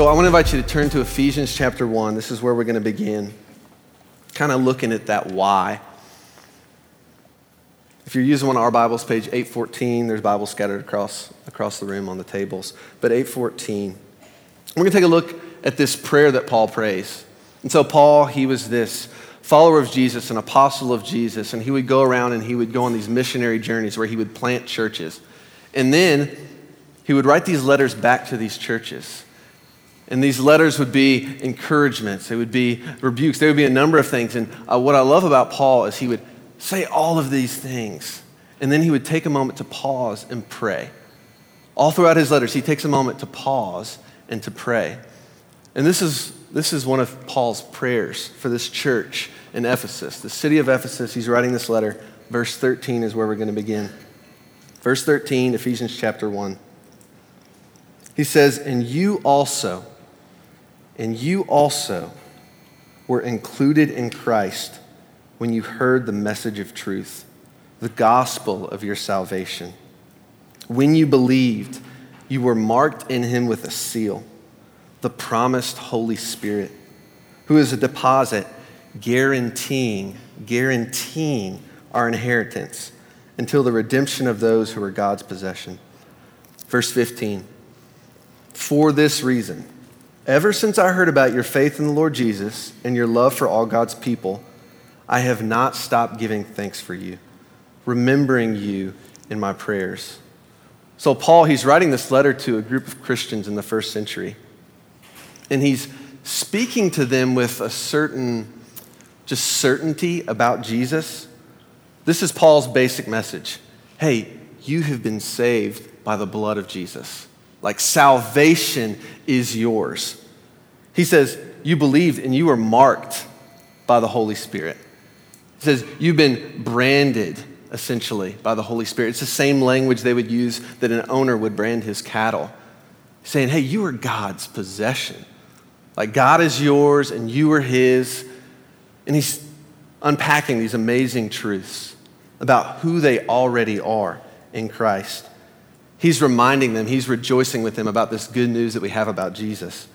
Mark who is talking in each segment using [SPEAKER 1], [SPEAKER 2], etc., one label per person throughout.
[SPEAKER 1] So I want to invite you to turn to Ephesians chapter 1. This is where we're going to begin. Kind of looking at that why. If you're using one of our Bibles, page 814, there's Bibles scattered across, across the room on the tables. But 814, we're going to take a look at this prayer that Paul prays. And so, Paul, he was this follower of Jesus, an apostle of Jesus, and he would go around and he would go on these missionary journeys where he would plant churches. And then he would write these letters back to these churches. And these letters would be encouragements, they would be rebukes, there would be a number of things. And uh, what I love about Paul is he would say all of these things, and then he would take a moment to pause and pray. All throughout his letters, he takes a moment to pause and to pray. And this is, this is one of Paul's prayers for this church in Ephesus, the city of Ephesus. He's writing this letter. Verse 13 is where we're going to begin. Verse 13, Ephesians chapter 1. He says, And you also, and you also were included in Christ when you heard the message of truth, the gospel of your salvation. When you believed, you were marked in him with a seal, the promised Holy Spirit, who is a deposit guaranteeing, guaranteeing our inheritance until the redemption of those who are God's possession. Verse 15 For this reason, Ever since I heard about your faith in the Lord Jesus and your love for all God's people, I have not stopped giving thanks for you, remembering you in my prayers. So, Paul, he's writing this letter to a group of Christians in the first century. And he's speaking to them with a certain, just certainty about Jesus. This is Paul's basic message. Hey, you have been saved by the blood of Jesus. Like salvation is yours. He says, You believed and you were marked by the Holy Spirit. He says, You've been branded, essentially, by the Holy Spirit. It's the same language they would use that an owner would brand his cattle, saying, Hey, you are God's possession. Like God is yours and you are His. And He's unpacking these amazing truths about who they already are in Christ. He's reminding them, he's rejoicing with them about this good news that we have about Jesus.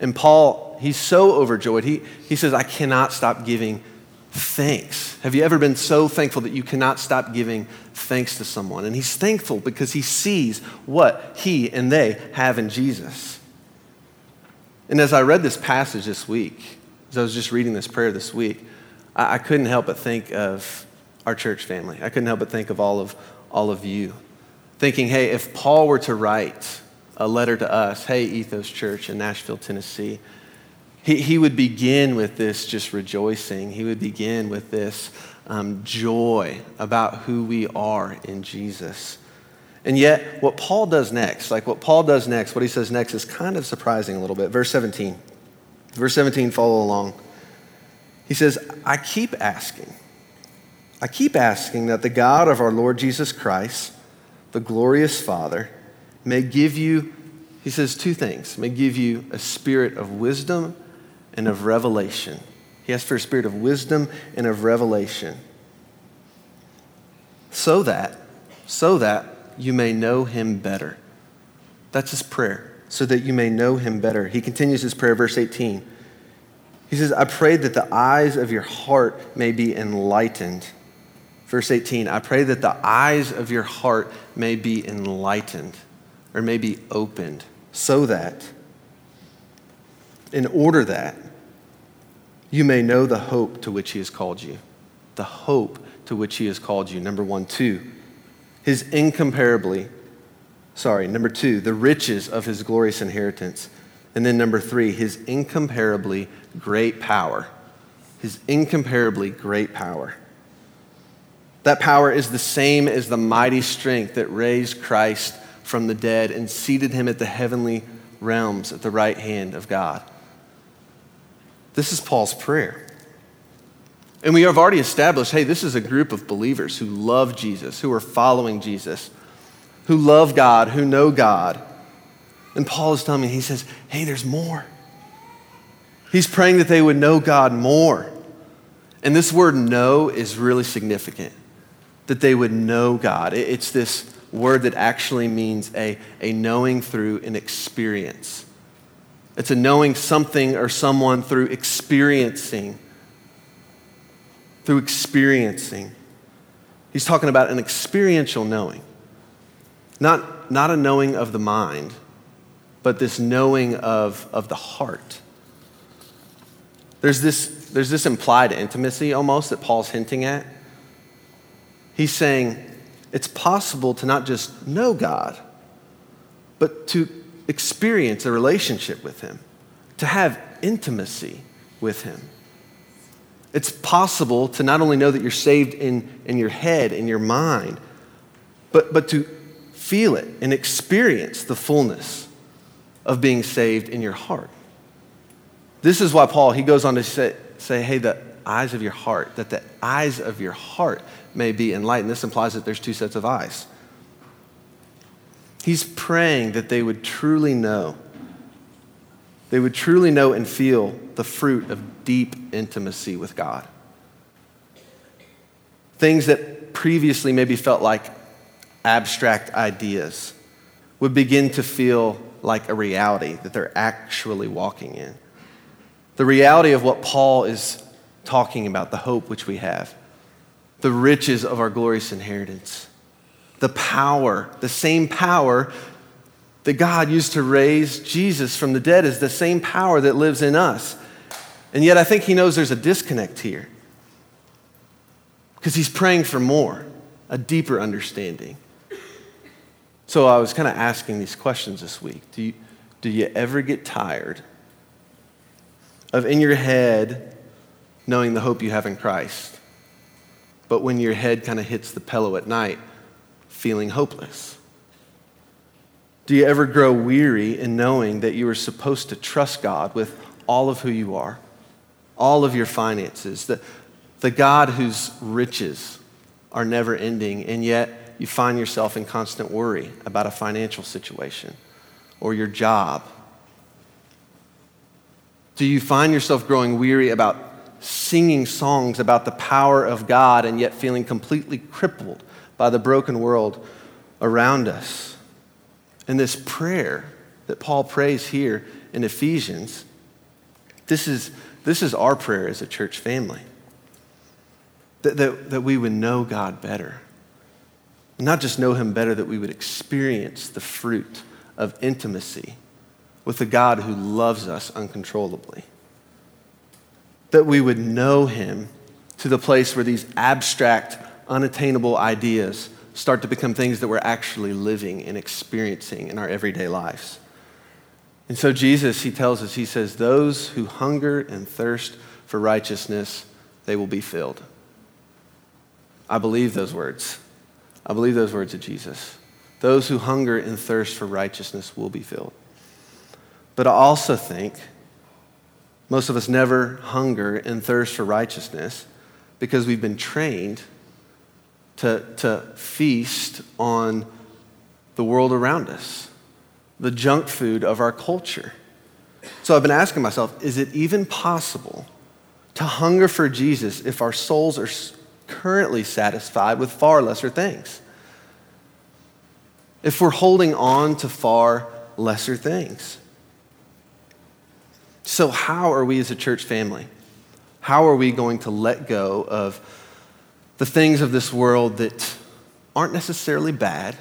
[SPEAKER 1] And Paul, he's so overjoyed. He, he says, I cannot stop giving thanks. Have you ever been so thankful that you cannot stop giving thanks to someone? And he's thankful because he sees what he and they have in Jesus. And as I read this passage this week, as I was just reading this prayer this week, I, I couldn't help but think of our church family. I couldn't help but think of all of, all of you thinking, hey, if Paul were to write a letter to us, hey, Ethos Church in Nashville, Tennessee, he, he would begin with this just rejoicing. He would begin with this um, joy about who we are in Jesus. And yet, what Paul does next, like what Paul does next, what he says next is kind of surprising a little bit. Verse 17. Verse 17, follow along. He says, I keep asking. I keep asking that the God of our Lord Jesus Christ, the glorious Father, may give you, he says two things, may give you a spirit of wisdom and of revelation. He asks for a spirit of wisdom and of revelation. So that, so that you may know him better. That's his prayer, so that you may know him better. He continues his prayer, verse 18. He says, I pray that the eyes of your heart may be enlightened Verse 18, I pray that the eyes of your heart may be enlightened or may be opened so that, in order that, you may know the hope to which he has called you. The hope to which he has called you. Number one. Two, his incomparably, sorry, number two, the riches of his glorious inheritance. And then number three, his incomparably great power. His incomparably great power. That power is the same as the mighty strength that raised Christ from the dead and seated him at the heavenly realms at the right hand of God. This is Paul's prayer. And we have already established hey, this is a group of believers who love Jesus, who are following Jesus, who love God, who know God. And Paul is telling me, he says, hey, there's more. He's praying that they would know God more. And this word know is really significant that they would know God. It's this word that actually means a, a knowing through an experience. It's a knowing something or someone through experiencing. Through experiencing. He's talking about an experiential knowing. Not, not a knowing of the mind, but this knowing of, of the heart. There's this, there's this implied intimacy almost that Paul's hinting at. He's saying it's possible to not just know God, but to experience a relationship with Him, to have intimacy with Him. It's possible to not only know that you're saved in, in your head, in your mind, but, but to feel it and experience the fullness of being saved in your heart. This is why Paul, he goes on to say, say, hey, the eyes of your heart, that the eyes of your heart may be enlightened. This implies that there's two sets of eyes. He's praying that they would truly know. They would truly know and feel the fruit of deep intimacy with God. Things that previously maybe felt like abstract ideas would begin to feel like a reality that they're actually walking in. The reality of what Paul is talking about, the hope which we have, the riches of our glorious inheritance, the power, the same power that God used to raise Jesus from the dead is the same power that lives in us. And yet I think he knows there's a disconnect here because he's praying for more, a deeper understanding. So I was kind of asking these questions this week. Do you, do you ever get tired of in your head knowing the hope you have in Christ, but when your head kind of hits the pillow at night, feeling hopeless? Do you ever grow weary in knowing that you are supposed to trust God with all of who you are, all of your finances, the, the God whose riches are never ending, and yet you find yourself in constant worry about a financial situation or your job? Do you find yourself growing weary about singing songs about the power of God and yet feeling completely crippled by the broken world around us? And this prayer that Paul prays here in Ephesians, this is, this is our prayer as a church family. That, that, that we would know God better not just know him better, that we would experience the fruit of intimacy with the God who loves us uncontrollably. That we would know him to the place where these abstract, unattainable ideas start to become things that we're actually living and experiencing in our everyday lives. And so, Jesus, he tells us, he says, Those who hunger and thirst for righteousness, they will be filled. I believe those words. I believe those words of Jesus. Those who hunger and thirst for righteousness will be filled. But I also think most of us never hunger and thirst for righteousness because we've been trained to, to feast on the world around us, the junk food of our culture. So I've been asking myself is it even possible to hunger for Jesus if our souls are currently satisfied with far lesser things. If we're holding on to far lesser things. So, how are we as a church family? How are we going to let go of the things of this world that aren't necessarily bad,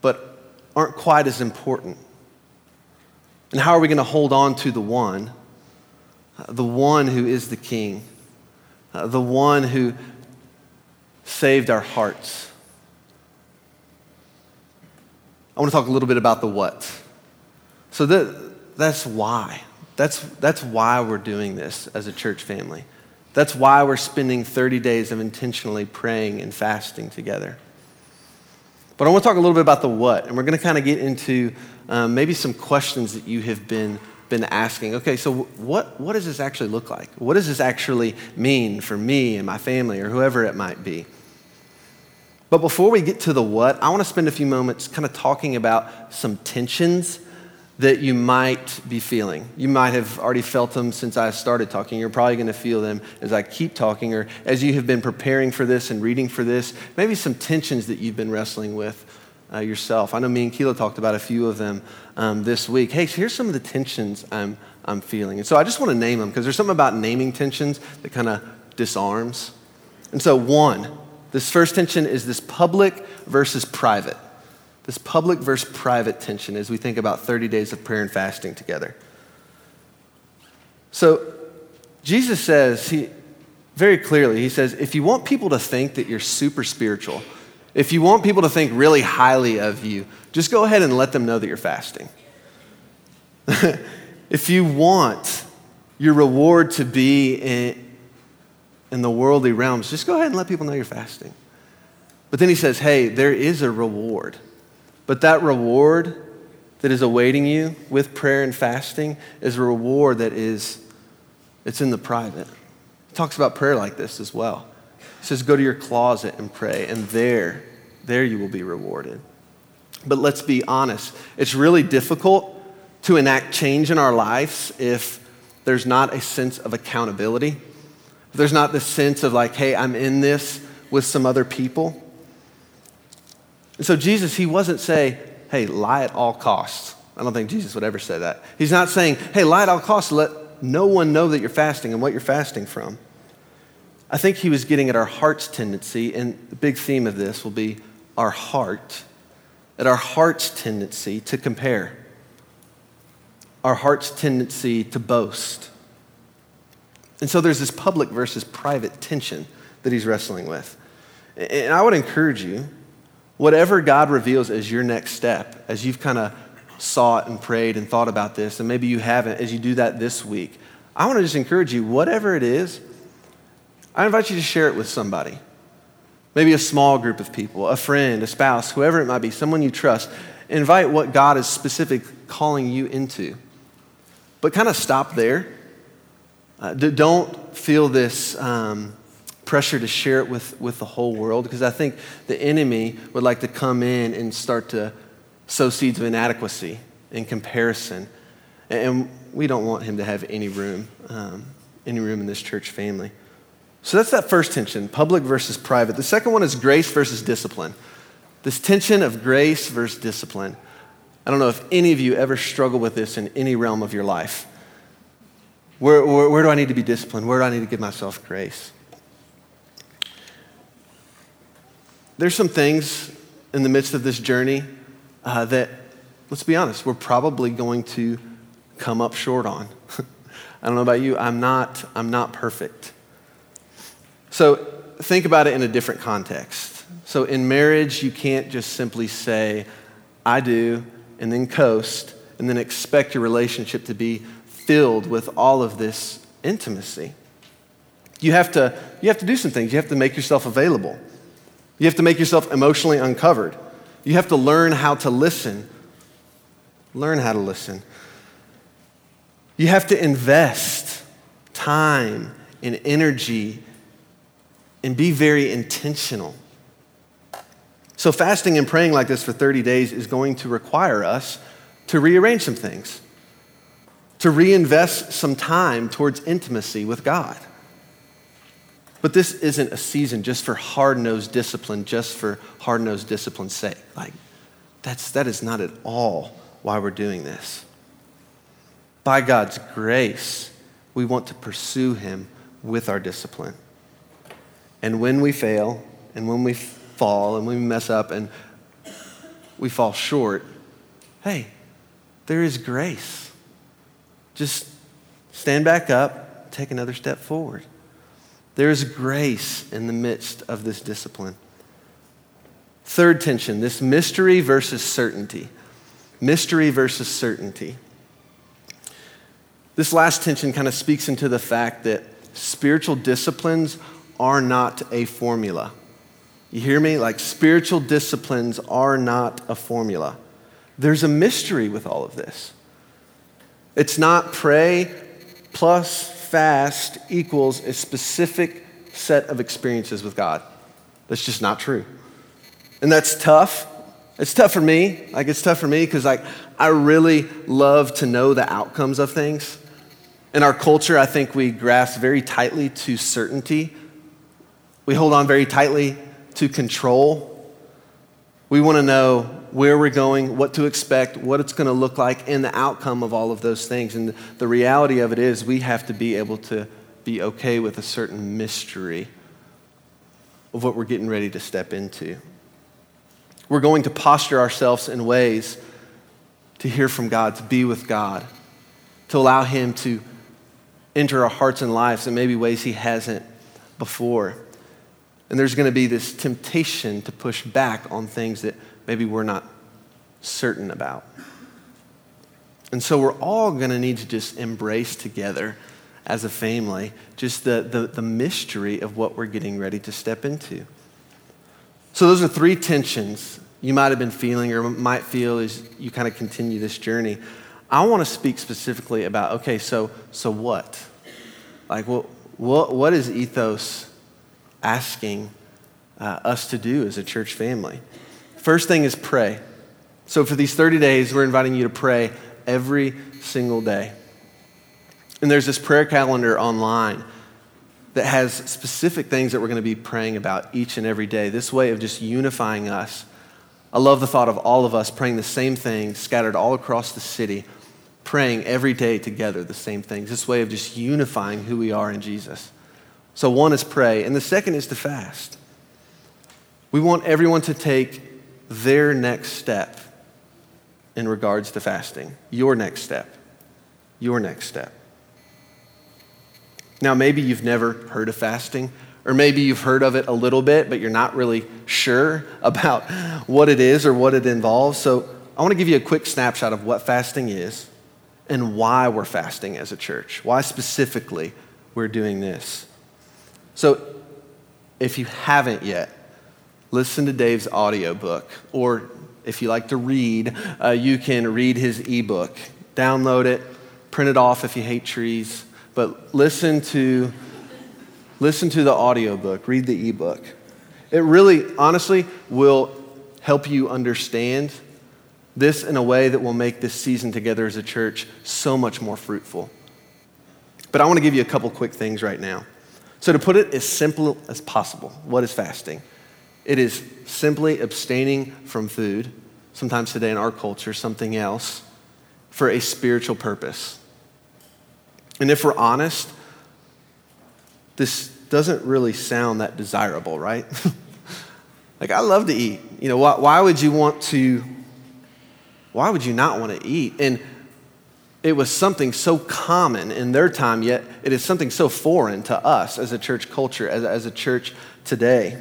[SPEAKER 1] but aren't quite as important? And how are we going to hold on to the one, the one who is the King, uh, the one who saved our hearts. I want to talk a little bit about the what. So that, that's why. That's, that's why we're doing this as a church family. That's why we're spending 30 days of intentionally praying and fasting together. But I want to talk a little bit about the what, and we're going to kind of get into um, maybe some questions that you have been been asking, okay, so what, what does this actually look like? What does this actually mean for me and my family or whoever it might be? But before we get to the what, I want to spend a few moments kind of talking about some tensions that you might be feeling. You might have already felt them since I started talking. You're probably going to feel them as I keep talking or as you have been preparing for this and reading for this. Maybe some tensions that you've been wrestling with uh, yourself. I know me and Keela talked about a few of them um, this week. Hey, here's some of the tensions I'm, I'm feeling. And so I just want to name them because there's something about naming tensions that kind of disarms. And so, one, this first tension is this public versus private. This public versus private tension as we think about 30 days of prayer and fasting together. So, Jesus says, he, very clearly, he says, if you want people to think that you're super spiritual, if you want people to think really highly of you, just go ahead and let them know that you're fasting. if you want your reward to be in, in the worldly realms, just go ahead and let people know you're fasting. But then he says, hey, there is a reward. But that reward that is awaiting you with prayer and fasting is a reward that is, it's in the private. He talks about prayer like this as well. He says, go to your closet and pray, and there, there you will be rewarded. But let's be honest, it's really difficult to enact change in our lives if there's not a sense of accountability If there's not this sense of like, hey, I'm in this with some other people. And so Jesus, he wasn't saying, hey, lie at all costs. I don't think Jesus would ever say that. He's not saying, hey, lie at all costs, let no one know that you're fasting and what you're fasting from. I think he was getting at our heart's tendency, and the big theme of this will be our heart, at our heart's tendency to compare, our heart's tendency to boast, and so there's this public versus private tension that he's wrestling with. And I would encourage you, whatever God reveals as your next step, as you've kind of sought and prayed and thought about this, and maybe you haven't, as you do that this week, I want to just encourage you, whatever it is, I invite you to share it with somebody. Maybe a small group of people, a friend, a spouse, whoever it might be, someone you trust. Invite what God is specifically calling you into. But kind of stop there uh, don't feel this um, pressure to share it with, with the whole world because I think the enemy would like to come in and start to sow seeds of inadequacy and comparison. And we don't want him to have any room, um, any room in this church family. So that's that first tension, public versus private. The second one is grace versus discipline. This tension of grace versus discipline. I don't know if any of you ever struggle with this in any realm of your life. Where, where, where do I need to be disciplined? Where do I need to give myself grace? There's some things in the midst of this journey uh, that, let's be honest, we're probably going to come up short on. I don't know about you, I'm not, I'm not perfect. So think about it in a different context. So in marriage, you can't just simply say, I do, and then coast, and then expect your relationship to be filled with all of this intimacy. You have to, you have to do some things. You have to make yourself available. You have to make yourself emotionally uncovered. You have to learn how to listen. Learn how to listen. You have to invest time and energy and be very intentional. So, fasting and praying like this for 30 days is going to require us to rearrange some things to reinvest some time towards intimacy with God. But this isn't a season just for hard nosed discipline, just for hard nosed discipline's sake. Like, that's, that is not at all why we're doing this. By God's grace, we want to pursue Him with our discipline. And when we fail, and when we fall, and we mess up, and we fall short, hey, there is grace. Just stand back up, take another step forward. There's grace in the midst of this discipline. Third tension this mystery versus certainty. Mystery versus certainty. This last tension kind of speaks into the fact that spiritual disciplines are not a formula. You hear me? Like spiritual disciplines are not a formula. There's a mystery with all of this. It's not pray plus fast equals a specific set of experiences with God. That's just not true. And that's tough. It's tough for me. Like it's tough for me because like I really love to know the outcomes of things. In our culture, I think we grasp very tightly to certainty. We hold on very tightly to control. We want to know where we're going, what to expect, what it's going to look like, and the outcome of all of those things. And the reality of it is, we have to be able to be okay with a certain mystery of what we're getting ready to step into. We're going to posture ourselves in ways to hear from God, to be with God, to allow Him to enter our hearts and lives in maybe ways He hasn't before. And there's going to be this temptation to push back on things that maybe we're not certain about. And so we're all going to need to just embrace together as a family just the, the, the, mystery of what we're getting ready to step into. So, those are three tensions you might have been feeling or might feel as you kind of continue this journey. I want to speak specifically about okay, so, so what? Like, what, what, what is ethos asking uh, us to do as a church family? First thing is pray. So, for these 30 days, we're inviting you to pray every single day. And there's this prayer calendar online that has specific things that we're going to be praying about each and every day. This way of just unifying us. I love the thought of all of us praying the same thing scattered all across the city, praying every day together the same things. This way of just unifying who we are in Jesus. So, one is pray, and the second is to fast. We want everyone to take their next step in regards to fasting. Your next step. Your next step. Now, maybe you've never heard of fasting, or maybe you've heard of it a little bit, but you're not really sure about what it is or what it involves. So, I want to give you a quick snapshot of what fasting is and why we're fasting as a church. Why specifically we're doing this. So, if you haven't yet, listen to Dave's audiobook, or if you like to read, uh, you can read his ebook. Download it, print it off if you hate trees but listen to listen to the audiobook, read the ebook. It really honestly will help you understand this in a way that will make this season together as a church so much more fruitful. But I want to give you a couple quick things right now. So, to put it as simple as possible, what is fasting? It is simply abstaining from food, sometimes today in our culture, something else, for a spiritual purpose. And if we're honest, this doesn't really sound that desirable, right? like, I love to eat. You know, why, why would you want to, why would you not want to eat? And it was something so common in their time, yet it is something so foreign to us as a church culture, as, as a church today.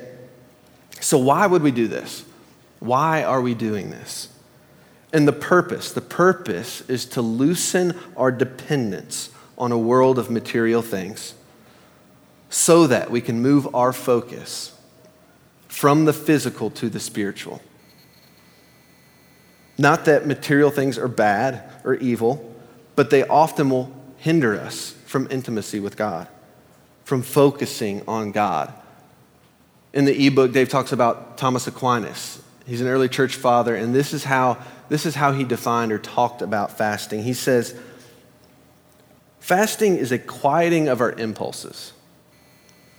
[SPEAKER 1] So, why would we do this? Why are we doing this? And the purpose, the purpose is to loosen our dependence on a world of material things so that we can move our focus from the physical to the spiritual. Not that material things are bad or evil, but they often will hinder us from intimacy with God, from focusing on God. In the ebook, Dave talks about Thomas Aquinas. He's an early church father, and this is how, this is how he defined or talked about fasting. He says, Fasting is a quieting of our impulses.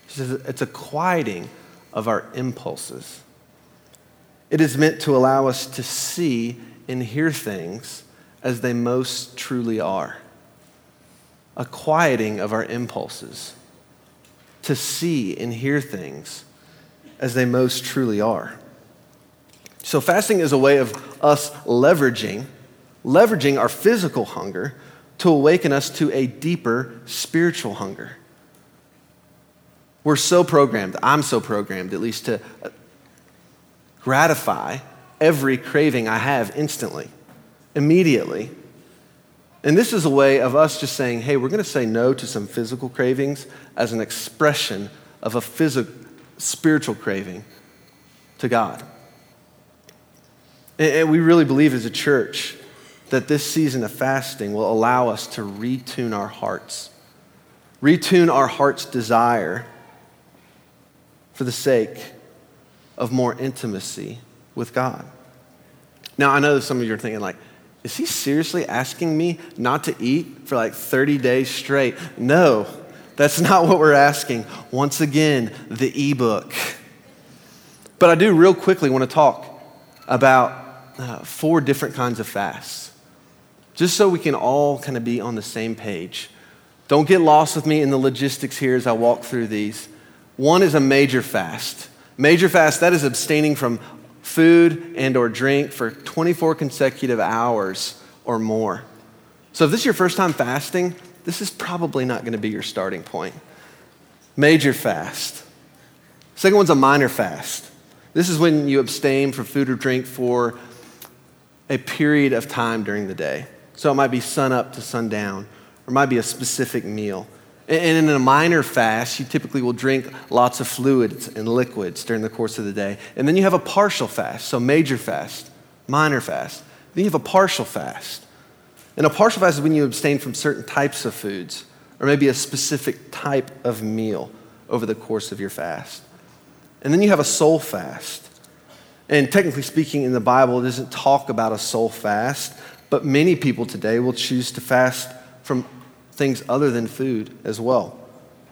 [SPEAKER 1] He says, It's a quieting of our impulses. It is meant to allow us to see and hear things as they most truly are. A quieting of our impulses. To see and hear things as they most truly are. So, fasting is a way of us leveraging, leveraging our physical hunger to awaken us to a deeper spiritual hunger. We're so programmed, I'm so programmed at least, to uh, gratify every craving I have instantly, immediately. And this is a way of us just saying, hey, we're going to say no to some physical cravings as an expression of a physical, spiritual craving to God. And we really believe as a church that this season of fasting will allow us to retune our hearts, retune our heart's desire for the sake of more intimacy with God. Now, I know some of you are thinking, like, is he seriously asking me not to eat for like 30 days straight? No, that's not what we're asking. Once again, the ebook. But I do real quickly want to talk about uh, four different kinds of fasts, just so we can all kind of be on the same page. Don't get lost with me in the logistics here as I walk through these. One is a major fast. Major fast, that is abstaining from food and or drink for 24 consecutive hours or more. So if this is your first time fasting, this is probably not going to be your starting point. Major fast. Second one's a minor fast. This is when you abstain from food or drink for a period of time during the day. So it might be sun up to sundown, or it might be a specific meal. And in a minor fast, you typically will drink lots of fluids and liquids during the course of the day. And then you have a partial fast, so major fast, minor fast. Then you have a partial fast. And a partial fast is when you abstain from certain types of foods, or maybe a specific type of meal over the course of your fast. And then you have a soul fast. And technically speaking, in the Bible, it doesn't talk about a soul fast, but many people today will choose to fast from things other than food as well.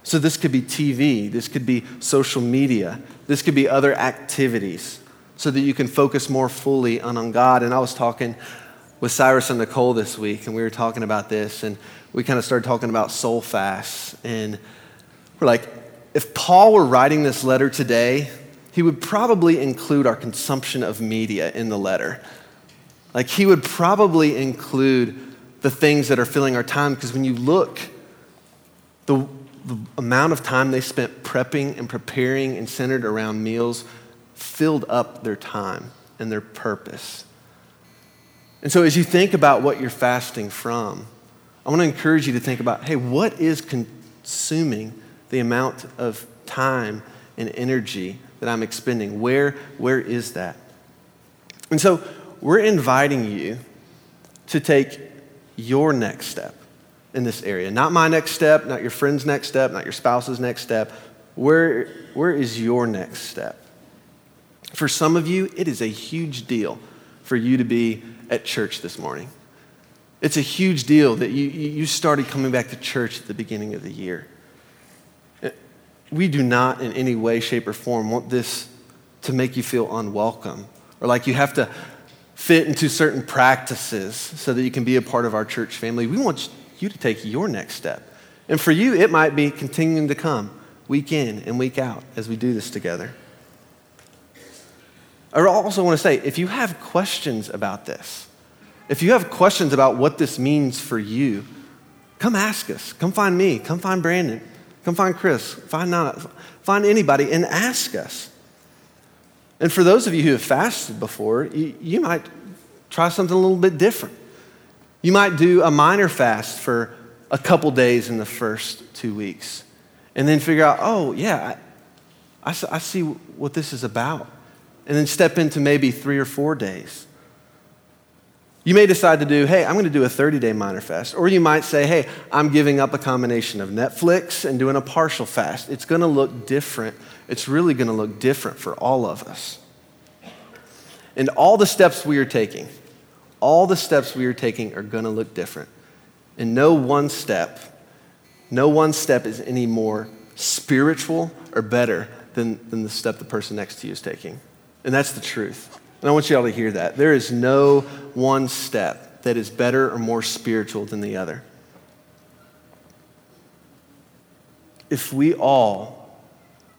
[SPEAKER 1] So this could be TV, this could be social media, this could be other activities so that you can focus more fully on, on God. And I was talking with Cyrus and Nicole this week, and we were talking about this, and we kind of started talking about soul fasts. And we're like, if Paul were writing this letter today, he would probably include our consumption of media in the letter. Like, he would probably include the things that are filling our time, because when you look, the, the amount of time they spent prepping and preparing and centered around meals filled up their time and their purpose. And so, as you think about what you're fasting from, I want to encourage you to think about hey, what is consuming the amount of time and energy that I'm expending? Where, where is that? And so we're inviting you to take your next step in this area. Not my next step, not your friend's next step, not your spouse's next step. Where, where is your next step? For some of you, it is a huge deal for you to be at church this morning. It's a huge deal that you, you started coming back to church at the beginning of the year we do not in any way, shape, or form want this to make you feel unwelcome or like you have to fit into certain practices so that you can be a part of our church family. We want you to take your next step. And for you, it might be continuing to come week in and week out as we do this together. I also want to say if you have questions about this, if you have questions about what this means for you, come ask us. Come find me. Come find Brandon. Come find Chris, find Nana, find anybody and ask us. And for those of you who have fasted before, you, you might try something a little bit different. You might do a minor fast for a couple days in the first two weeks and then figure out, oh, yeah, I, I, I see what this is about. And then step into maybe three or four days. You may decide to do, hey, I'm going to do a 30 day minor fast. Or you might say, hey, I'm giving up a combination of Netflix and doing a partial fast. It's going to look different. It's really going to look different for all of us. And all the steps we are taking, all the steps we are taking are going to look different. And no one step, no one step is any more spiritual or better than, than the step the person next to you is taking. And that's the truth. And I want you all to hear that. There is no one step that is better or more spiritual than the other. If we all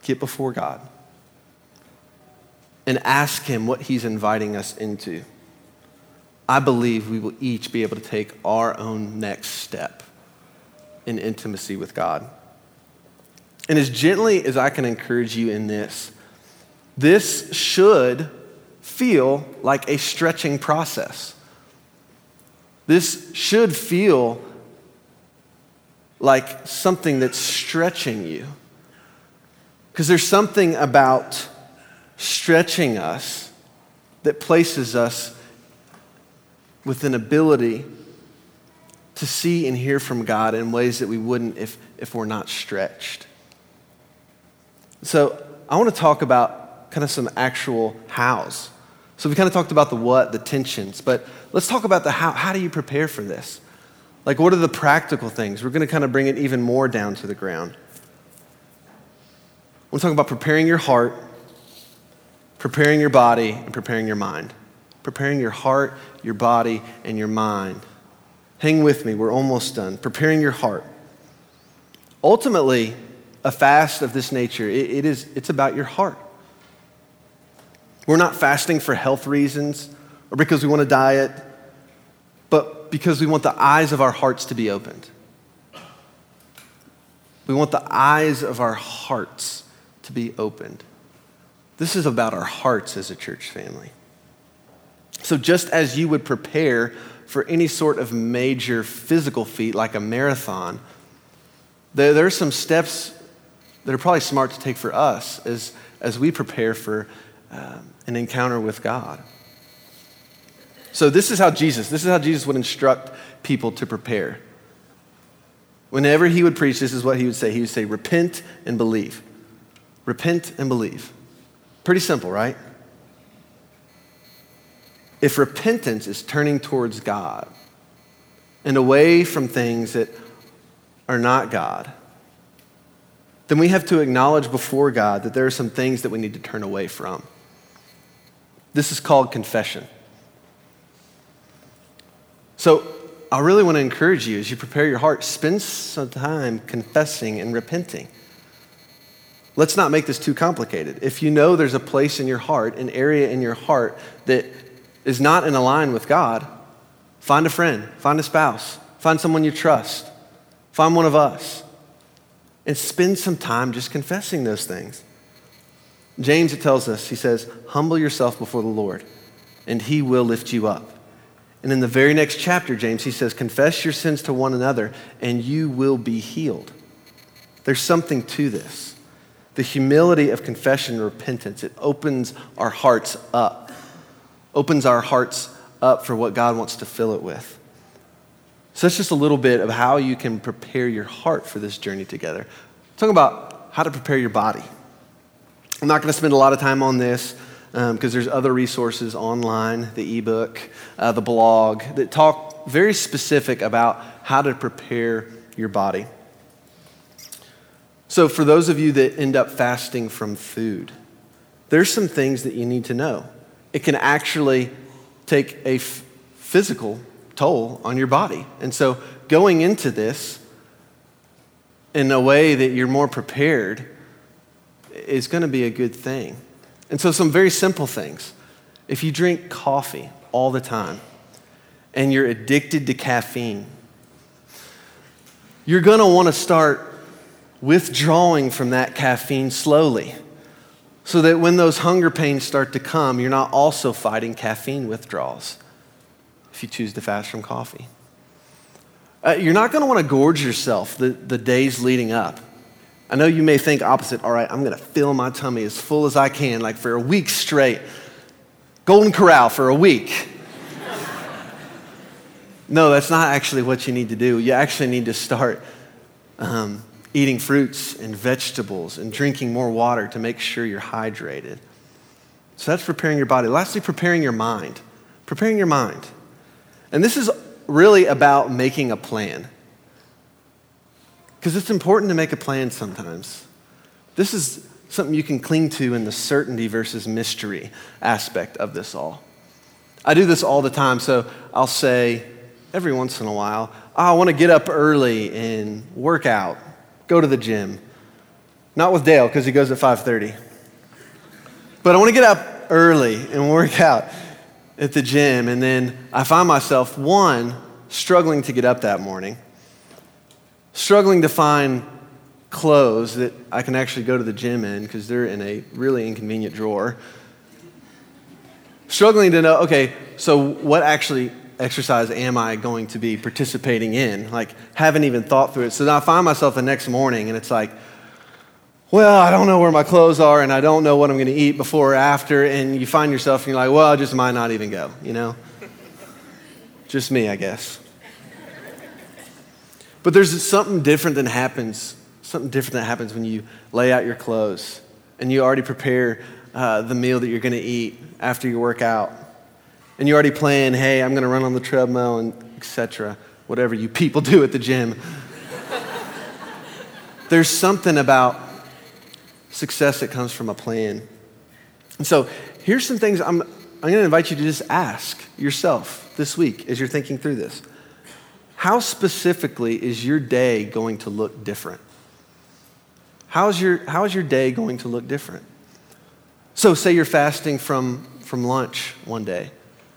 [SPEAKER 1] get before God and ask Him what He's inviting us into, I believe we will each be able to take our own next step in intimacy with God. And as gently as I can encourage you in this, this should feel like a stretching process. This should feel like something that's stretching you. Because there's something about stretching us that places us with an ability to see and hear from God in ways that we wouldn't if, if we're not stretched. So, I want to talk about kind of some actual hows. So we kind of talked about the what, the tensions, but let's talk about the how. How do you prepare for this? Like, what are the practical things? We're going to kind of bring it even more down to the ground. We're talking about preparing your heart, preparing your body, and preparing your mind. preparing your heart, your body, and your mind. Hang with me, we're almost done. Preparing your heart. Ultimately, a fast of this nature, it, it is, it's about your heart. We're not fasting for health reasons or because we want to diet, but because we want the eyes of our hearts to be opened. We want the eyes of our hearts to be opened. This is about our hearts as a church family. So, just as you would prepare for any sort of major physical feat like a marathon, there, there are some steps that are probably smart to take for us as, as we prepare for um, an encounter with God. So, this is how Jesus, this is how Jesus would instruct people to prepare. Whenever he would preach, this is what he would say. He would say, Repent and believe. Repent and believe. Pretty simple, right? If repentance is turning towards God and away from things that are not God, then we have to acknowledge before God that there are some things that we need to turn away from. This is called confession. So, I really want to encourage you as you prepare your heart, spend some time confessing and repenting. Let's not make this too complicated. If you know there's a place in your heart, an area in your heart that is not in line with God, find a friend, find a spouse, find someone you trust, find one of us, and spend some time just confessing those things. James, it tells us, he says, Humble yourself before the Lord, and he will lift you up. And in the very next chapter, James, he says, Confess your sins to one another, and you will be healed. There's something to this. The humility of confession and repentance, it opens our hearts up, opens our hearts up for what God wants to fill it with. So that's just a little bit of how you can prepare your heart for this journey together. Talking about how to prepare your body. I'm not going to spend a lot of time on this because um, there's other resources online, the ebook, uh, the blog, that talk very specific about how to prepare your body. So, for those of you that end up fasting from food, there's some things that you need to know. It can actually take a f- physical toll on your body. And so, going into this in a way that you're more prepared is going to be a good thing. And so, some very simple things. If you drink coffee all the time and you're addicted to caffeine, you're going to want to start withdrawing from that caffeine slowly so that when those hunger pains start to come, you're not also fighting caffeine withdrawals if you choose to fast from coffee. Uh, you're not going to want to gorge yourself the, the days leading up. I know you may think opposite. All right, I'm to fill my tummy as full as I can, like for a week straight. Golden Corral for a week. no, that's not actually what you need to do. You actually need to start um, eating fruits and vegetables and drinking more water to make sure you're hydrated. So that's preparing your body. Lastly, preparing your mind. Preparing your mind. And this is really about making a plan. Because it's important to make a plan sometimes. This is something you can cling to in the certainty versus mystery aspect of this all. I do this all the time, so I'll say every once in a while, oh, I want to get up early and work out, go to the gym. Not with Dale because he goes at 5:30. But I want to get up early and work out at the gym and then I find myself one struggling to get up that morning struggling to find clothes that I can actually go to the gym in because they're in a really inconvenient drawer. Struggling to know, okay, so what actually exercise am I going to be participating in? Like, haven't even thought through it. So then I find myself the next morning and it's like, well, I don't know where my clothes are and I don't know what I'm going to eat before or after. And you find yourself and you're like, well, I just might not even go, you know? just me, I guess. But there's something different that happens, something different that happens when you lay out your clothes and you already prepare uh, the meal that you're going to eat after you work out. And you already plan, hey, I'm going to run on the treadmill and etc. Whatever you people do at the gym. there's something about success that comes from a plan. And so here's some things I'm, I'm going to invite you to just ask yourself this week as you're thinking through this how specifically is your day going to look different? How's your, how is your day going to look different? So, say you're fasting from, from lunch one day.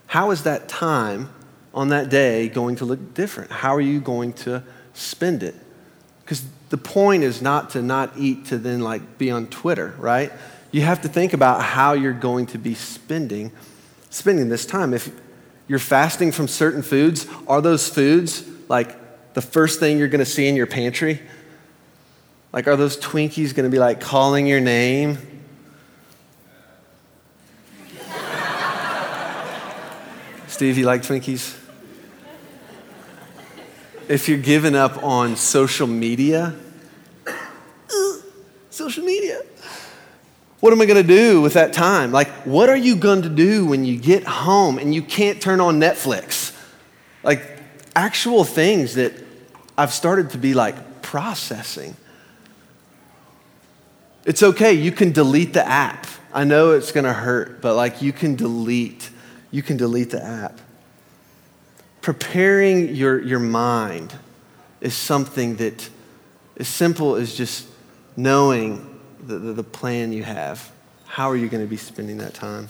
[SPEAKER 1] How is that time on that day going to look different? How are you going to spend it? Because the point is not to not eat to then like be on Twitter, right? You have to think about how you're going to be spending spending this time. If you're fasting from certain foods, are those foods like the first thing you're going to see in your pantry? Like are those Twinkies going to be like calling your name? Steve, you like Twinkies? If you're giving up on social media, social media. What am I going to do with that time? Like, what are you going to do when you get home and you can't turn on Netflix? Like, actual things that I've started to be like processing. It's okay, you can delete the app. I know it's to hurt, but like, you can delete, you can delete the app. Preparing your, your mind is something that, as simple as just knowing the, the, the plan you have. How are you to be spending that time?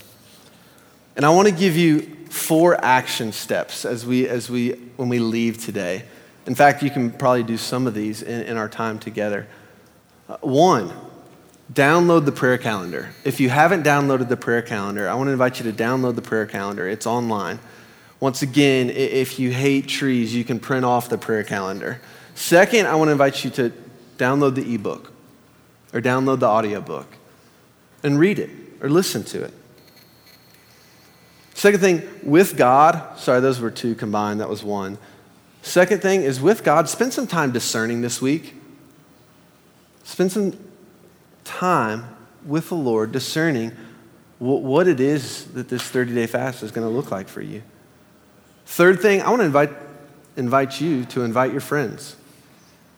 [SPEAKER 1] And I want to give you four action steps as we, as we, when we leave today. In fact, you can probably do some of these in, in our time together. Uh, one, download the prayer calendar. If you haven't downloaded the prayer calendar, I want to invite you to download the prayer calendar. It's online. Once again, if you hate trees, you can print off the prayer calendar. Second, I want to invite you to download the ebook or download the audiobook and read it or listen to it. Second thing, with God, sorry, those were two combined, that was one. Second thing is with God, spend some time discerning this week. Spend some time with the Lord discerning what it is that this 30 day fast is going to look like for you. Third thing, I want to invite, invite you to invite your friends.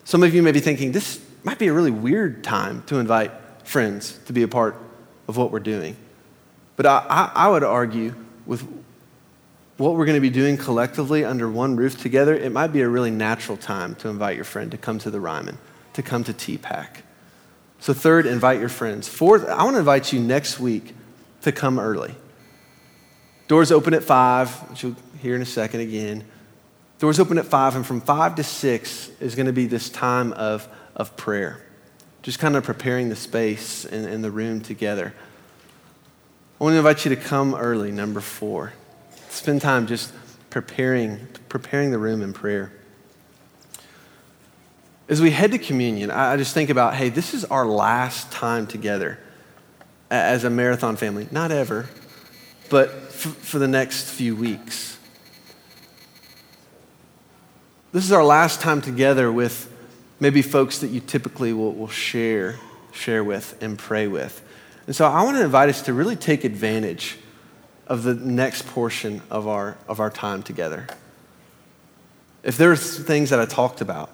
[SPEAKER 1] Some of you may be thinking, this might be a really weird time to invite friends to be a part of what we're doing. But I, I, I would argue with what we're going to be doing collectively under one roof together, it might be a really natural time to invite your friend to come to the Ryman, to come to TPAC. So, third, invite your friends. Fourth, I want to invite you next week to come early. Doors open at 5, which you'll hear in a second again. Doors open at 5, and from 5 to 6 is going to be this time of of prayer, just kind of preparing the space and, and the room together. I want to invite you to come early, number four. Spend time just preparing, preparing the room in prayer. As we head to communion, I just think about hey, this is our last time together as a marathon family. Not ever, but for the next few weeks. This is our last time together with maybe folks that you typically will, will share, share with and pray with. And so I want to invite us to really take advantage of the next portion of our, of our time together. If there's things that I talked about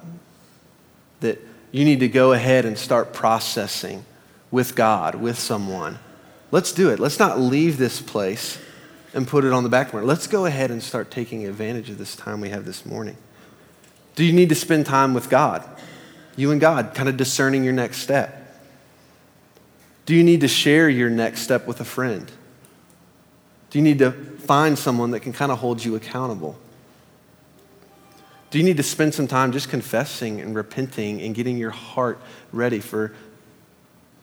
[SPEAKER 1] that you need to go ahead and start processing with God, with someone, let's do it. Let's not leave this place and put it on the back burner. Let's go ahead and start taking advantage of this time we have this morning. Do you need to spend time with God? You and God, kind of discerning your next step. Do you need to share your next step with a friend? Do you need to find someone that can kind of hold you accountable? Do you need to spend some time just confessing and repenting and getting your heart ready for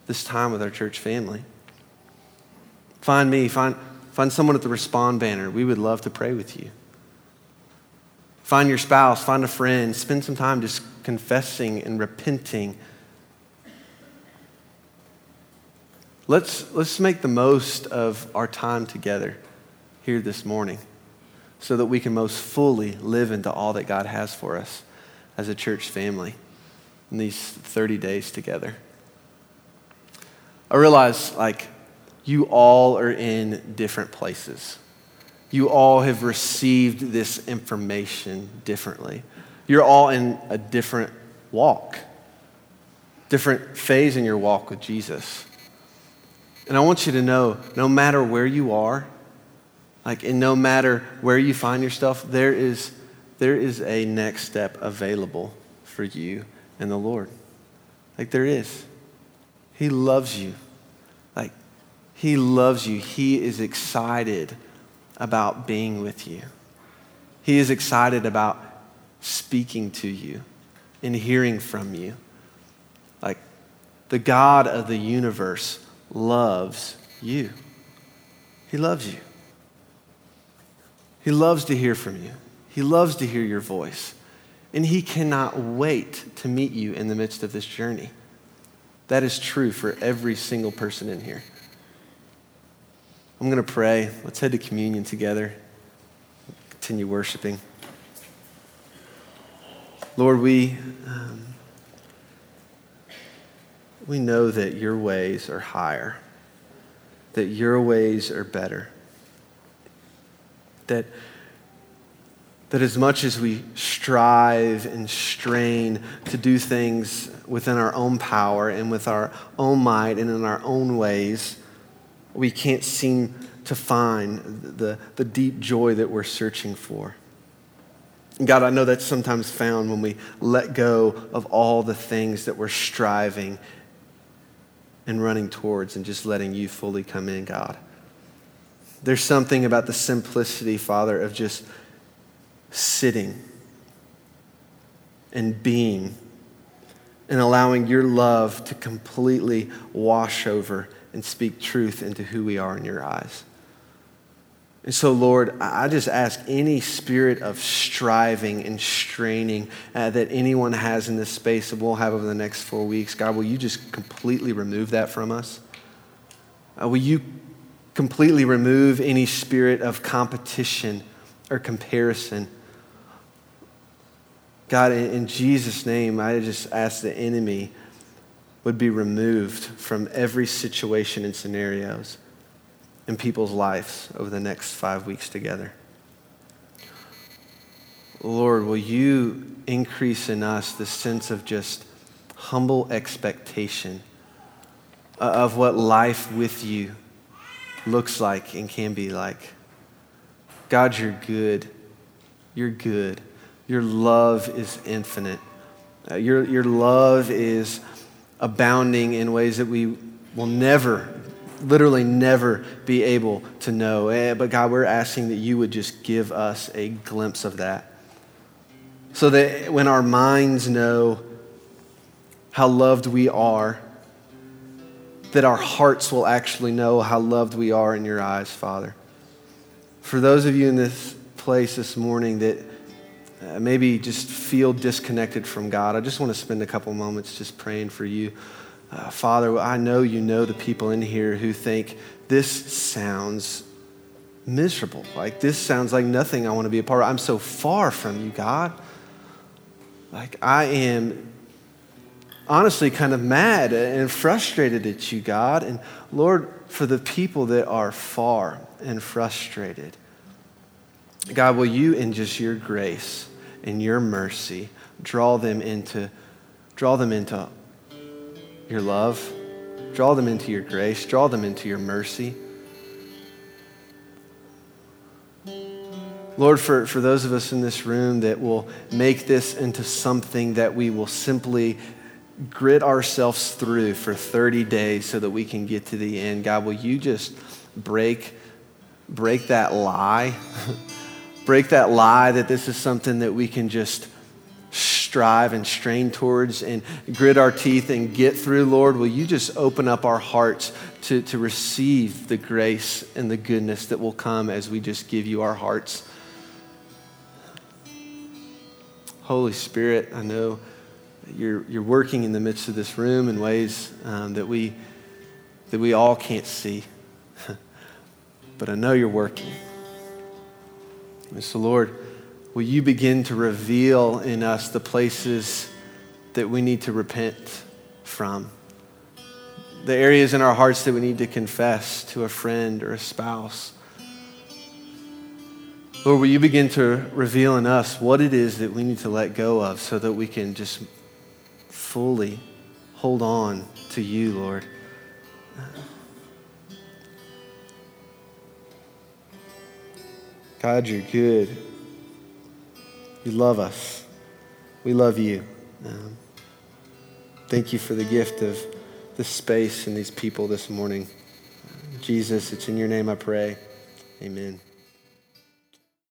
[SPEAKER 1] this time with our church family? Find me, find, find someone at the Respond banner. We would love to pray with you. Find your spouse, find a friend, spend some time just confessing and repenting. Let's, let's make the most of our time together here this morning so that we can most fully live into all that God has for us as a church family in these 30 days together. I realize, like, you all are in different places you all have received this information differently. You're all in a different walk, different phase in your walk with Jesus. And I want you to know no matter where you are, Like, and no matter where you find yourself, there is, there is a next step available for you and the Lord. Like, there is. He loves you. Like, He loves you. He is excited about being with you. He is excited about speaking to you and hearing from you. Like, the God of the universe loves you. He loves you. He loves to hear from you. He loves to hear your voice. And He cannot wait to meet you in the midst of this journey. That is true for every single person in here. I'm going to pray. Let's head to communion together, continue worshiping. Lord, we, um, we know that your ways are higher, that your ways are better, that, that as much as we strive and strain to do things within our own power and with our own might and in our own ways, we can't seem to find the, the deep joy that we're searching for. God, I know that's sometimes found when we let go of all the things that we're striving and running towards and just letting you fully come in, God. There's something about the simplicity, Father, of just sitting and being and allowing your love to completely wash over and speak truth into who we are in your eyes. And so, Lord, I just ask any spirit of striving and straining uh, that anyone has in this space that we'll have over the next four weeks, God, will you just completely remove that from us? Uh, will you completely remove any spirit of competition or comparison? God, in, in Jesus' name, I just ask the enemy would be removed from every situation and scenarios in people's lives over the next five weeks together. Lord, will you increase in us the sense of just humble expectation of what life with you looks like and can be like? God, you're good. You're good. Your love is infinite. Uh, your, your love is abounding in ways that we will never literally never be able to know. Eh, but God, we're asking that you would just give us a glimpse of that. So that when our minds know how loved we are, that our hearts will actually know how loved we are in your eyes, Father. For those of you in this place this morning that uh, maybe just feel disconnected from God, I just want to spend a couple moments just praying for you. Uh, Father, I know you know the people in here who think this sounds miserable. Like, this sounds like nothing I want to be a part of. I'm so far from you, God. Like, I am honestly kind of mad and frustrated at you, God. And Lord, for the people that are far and frustrated, God, will you, in just your grace and your mercy, draw them into, draw them into your love. Draw them into your grace. Draw them into your mercy. Lord, for, for those of us in this room that will make this into something that we will simply grit ourselves through for 30 days so that we can get to the end, God, will you just break, break that lie? break that lie that this is something that we can just strive and strain towards and grit our teeth and get through, Lord, will you just open up our hearts to, to receive the grace and the goodness that will come as we just give you our hearts? Holy Spirit, I know you're, you're working in the midst of this room in ways um, that, we, that we all can't see. but I know you're working. And so, Lord, will you begin to reveal in us the places that we need to repent from? The areas in our hearts that we need to confess to a friend or a spouse. Lord, will you begin to reveal in us what it is that we need to let go of so that we can just fully hold on to you, Lord? God, you're good. You love us. We love you. Um, thank you for the gift of this space and these people this morning. Jesus, it's in your name I pray. Amen.